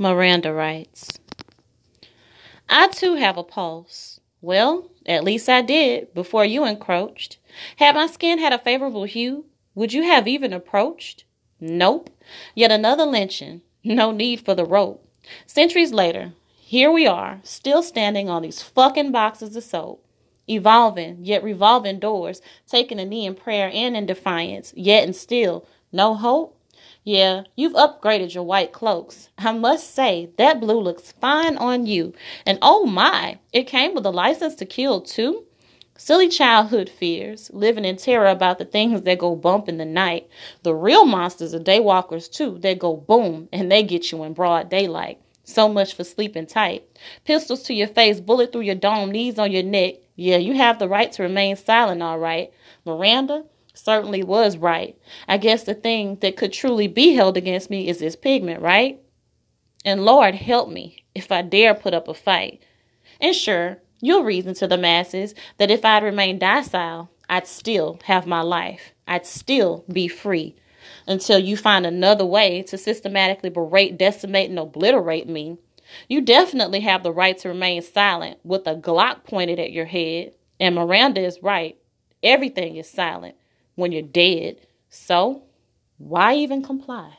Miranda writes I too have a pulse. Well, at least I did before you encroached. Had my skin had a favorable hue, would you have even approached? Nope. Yet another lynching. No need for the rope. Centuries later, here we are, still standing on these fucking boxes of soap. Evolving, yet revolving doors, taking a knee in prayer and in defiance, yet and still, no hope? Yeah, you've upgraded your white cloaks. I must say, that blue looks fine on you. And oh my, it came with a license to kill too? Silly childhood fears, living in terror about the things that go bump in the night. The real monsters are daywalkers too, that go boom and they get you in broad daylight. So much for sleeping tight. Pistols to your face, bullet through your dome, knees on your neck. Yeah, you have the right to remain silent, all right. Miranda, certainly was right. I guess the thing that could truly be held against me is this pigment, right? And Lord help me if I dare put up a fight. And sure, you'll reason to the masses that if I'd remained docile, I'd still have my life. I'd still be free until you find another way to systematically berate, decimate, and obliterate me. You definitely have the right to remain silent with a Glock pointed at your head. And Miranda is right. Everything is silent when you're dead. So, why even comply?